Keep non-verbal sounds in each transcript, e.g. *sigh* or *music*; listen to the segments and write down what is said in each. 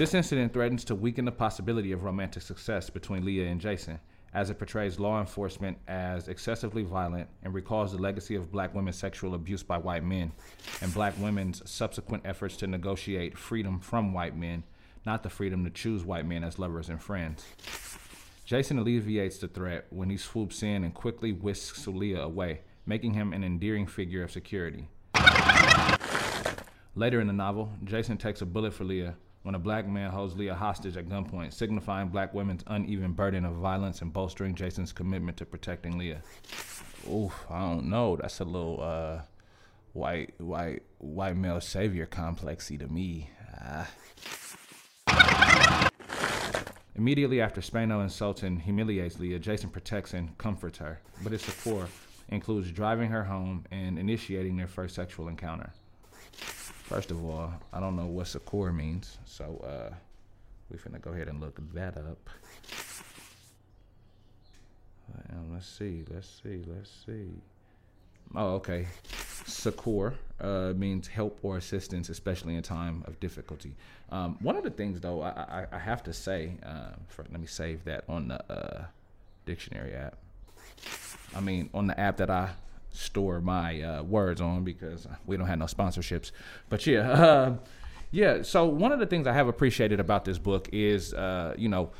This incident threatens to weaken the possibility of romantic success between Leah and Jason, as it portrays law enforcement as excessively violent and recalls the legacy of black women's sexual abuse by white men and black women's subsequent efforts to negotiate freedom from white men, not the freedom to choose white men as lovers and friends. Jason alleviates the threat when he swoops in and quickly whisks Leah away, making him an endearing figure of security. Later in the novel, Jason takes a bullet for Leah when a black man holds Leah hostage at gunpoint, signifying black women's uneven burden of violence and bolstering Jason's commitment to protecting Leah. Oof, I don't know. That's a little uh, white, white, white male savior complexy to me. Uh. Immediately after Spano insults and humiliates Leah, Jason protects and comforts her, but his support includes driving her home and initiating their first sexual encounter. First of all, I don't know what Succour means, so uh, we finna go ahead and look that up. Um, let's see, let's see, let's see. Oh, okay. Succour uh, means help or assistance, especially in time of difficulty. Um, one of the things, though, I, I, I have to say, uh, for, let me save that on the uh, dictionary app. I mean, on the app that I store my uh, words on because we don't have no sponsorships. But yeah, uh, *laughs* yeah. So one of the things I have appreciated about this book is, uh, you know,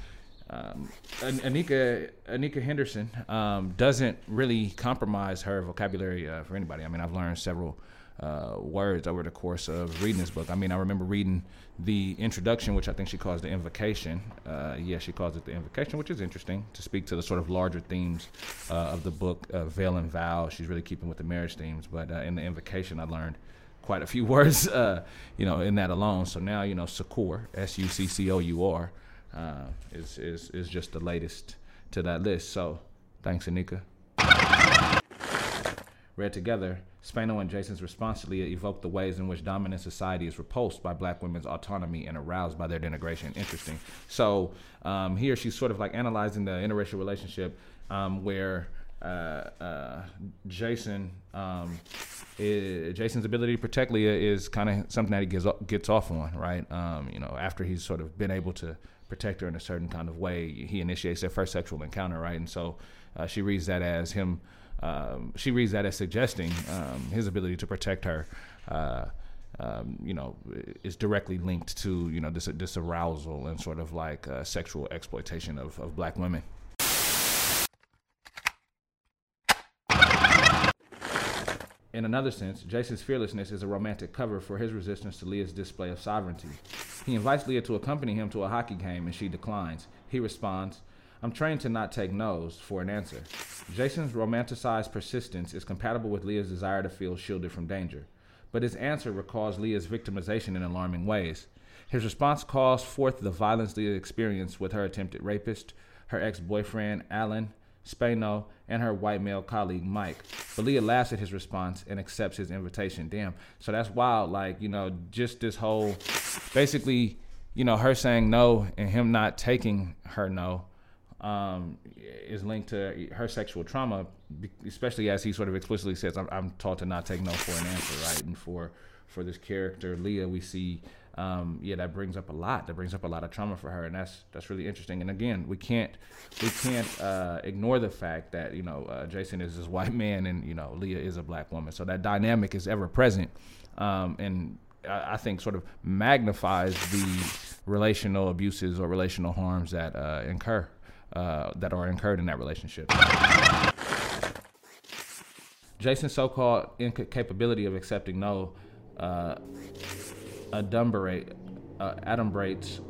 um, Aneeka Aneeka Henderson um, doesn't really compromise her vocabulary uh, for anybody. I mean, I've learned several uh, words over the course of reading this book. I mean, I remember reading the introduction, which I think she calls the invocation. Uh, yeah, she calls it the invocation, which is interesting to speak to the sort of larger themes uh, of the book, uh, veil and vow. She's really keeping with the marriage themes. But uh, in the invocation, I learned quite a few *laughs* words, uh, you know, in that alone. So now, you know, Succour, S U C C O U R, is, is, is just the latest to that list. So thanks, Aneeka. Read together, Spano and Jason's response to Leah evoked the ways in which dominant society is repulsed by black women's autonomy and aroused by their denigration. Interesting. So um, here she's sort of like analyzing the interracial relationship um, where uh, uh, Jason, um, Jason's ability to protect Leah is kind of something that he gets gets off on, right? Um, you know, after he's sort of been able to protect her in a certain kind of way, he initiates their first sexual encounter, right? And so uh, she reads that as him um, she reads that as suggesting um, his ability to protect her. Uh, um, you know, is directly linked to you know this this arousal and sort of like uh, sexual exploitation of, of black women. In another sense, Jason's fearlessness is a romantic cover for his resistance to Leah's display of sovereignty. He invites Leah to accompany him to a hockey game and she declines. He responds, I'm trained to not take no's for an answer. Jason's romanticized persistence is compatible with Leah's desire to feel shielded from danger. But his answer recalls Leah's victimization in alarming ways. His response calls forth the violence Leah experienced with her attempted rapist, her ex boyfriend, Alan, Spano, and her white male colleague, Mike. But Leah laughs at his response and accepts his invitation. Damn. So that's wild. Like, you know, just this whole basically, you know, her saying no and him not taking her no um, is linked to her sexual trauma, especially as he sort of explicitly says, "I'm, I'm taught to not take no for an answer," right? And for for this character Leah, we see, um, yeah, that brings up a lot. That brings up a lot of trauma for her, and that's that's really interesting. And again, we can't we can't uh, ignore the fact that you know uh, Jason is this white man, and you know Leah is a black woman, so that dynamic is ever present, um, and I, I think sort of magnifies the relational abuses or relational harms that uh, incur uh, that are incurred in that relationship. Jason's so-called incapability of accepting no uh, adumbrate, uh, adumbrates,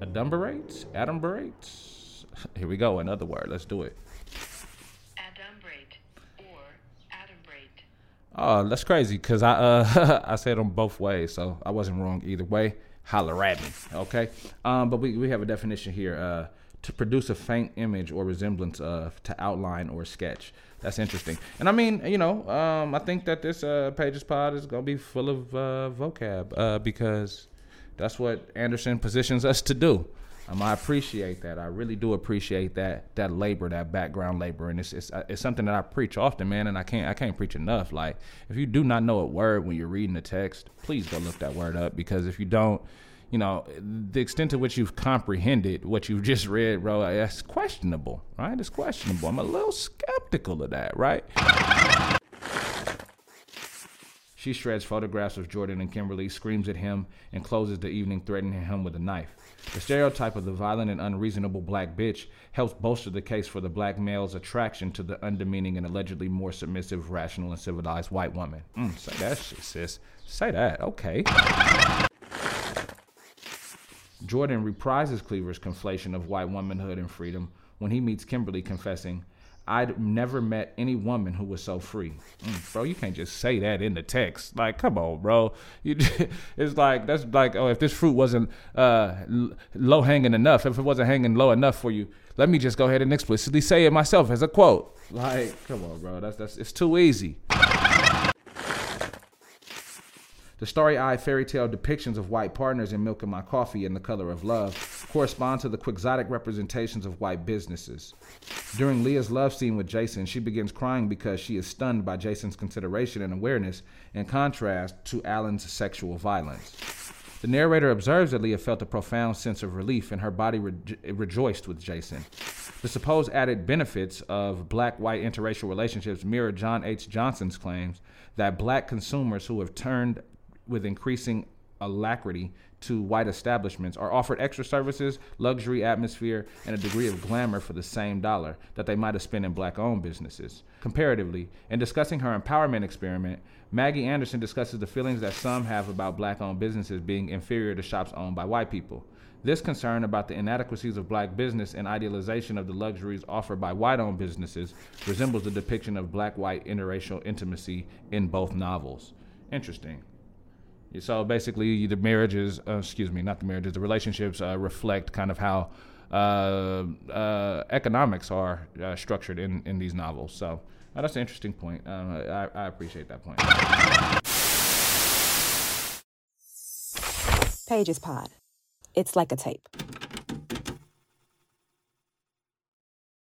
adumbrates, adumbrates. *laughs* Here we go, another word. Let's do it. Adumbrate or adumbrate. Oh, that's crazy because I uh *laughs* I said them both ways, so I wasn't wrong either way. Holler at me, okay? Um, but we we have a definition here. Uh, to produce a faint image or resemblance of, to outline or sketch. That's interesting. And I mean, you know, um, I think that this uh, Pages Pod is going to be full of uh, vocab uh, because that's what Henderson positions us to do. Um, I appreciate that. I really do appreciate that that labor, that background labor, and it's, it's uh, it's something that I preach often, man. And I can't I can't preach enough. Like if you do not know a word when you're reading the text, please go look that word up because if you don't, you know, the extent to which you've comprehended what you've just read, bro, that's questionable, right? It's questionable. I'm a little skeptical of that, right? She shreds photographs of Jordan and Kimberly, screams at him, and closes the evening threatening him with a knife. The stereotype of the violent and unreasonable black bitch helps bolster the case for the black male's attraction to the undemeaning and allegedly more submissive, rational, and civilized white woman. Mm, say that shit, sis. Say that. Okay. Jordan reprises Cleaver's conflation of white womanhood and freedom when he meets Kimberly confessing, I'd never met any woman who was so free. Mm, bro, you can't just say that in the text. Like, come on, bro. You, *laughs* it's like that's like, oh, if this fruit wasn't uh, low hanging enough, if it wasn't hanging low enough for you, let me just go ahead and explicitly say it myself as a quote. Like, come on, bro. That's that's it's too easy. The starry eyed fairy tale depictions of white partners in Milk in My Coffee and The Color of Love correspond to the quixotic representations of white businesses. During Leah's love scene with Jason, she begins crying because she is stunned by Jason's consideration and awareness, in contrast to Alan's sexual violence. The narrator observes that Leah felt a profound sense of relief and her body re- rejoiced with Jason. The supposed added benefits of black white interracial relationships mirror John H. Johnson's claims that black consumers who have turned with increasing alacrity to white establishments are offered extra services, luxury atmosphere, and a degree of glamour for the same dollar that they might have spent in black owned businesses. Comparatively, in discussing her empowerment experiment, Maggie Anderson discusses the feelings that some have about black owned businesses being inferior to shops owned by white people. This concern about the inadequacies of black business and idealization of the luxuries offered by white owned businesses resembles the depiction of black white interracial intimacy in both novels. Interesting. So basically, the marriages, uh, excuse me, not the marriages, the relationships uh, reflect kind of how uh, uh economics are uh, structured in, in these novels. So that's an interesting point. I, I appreciate that point. Pages Pod. It's like a tape.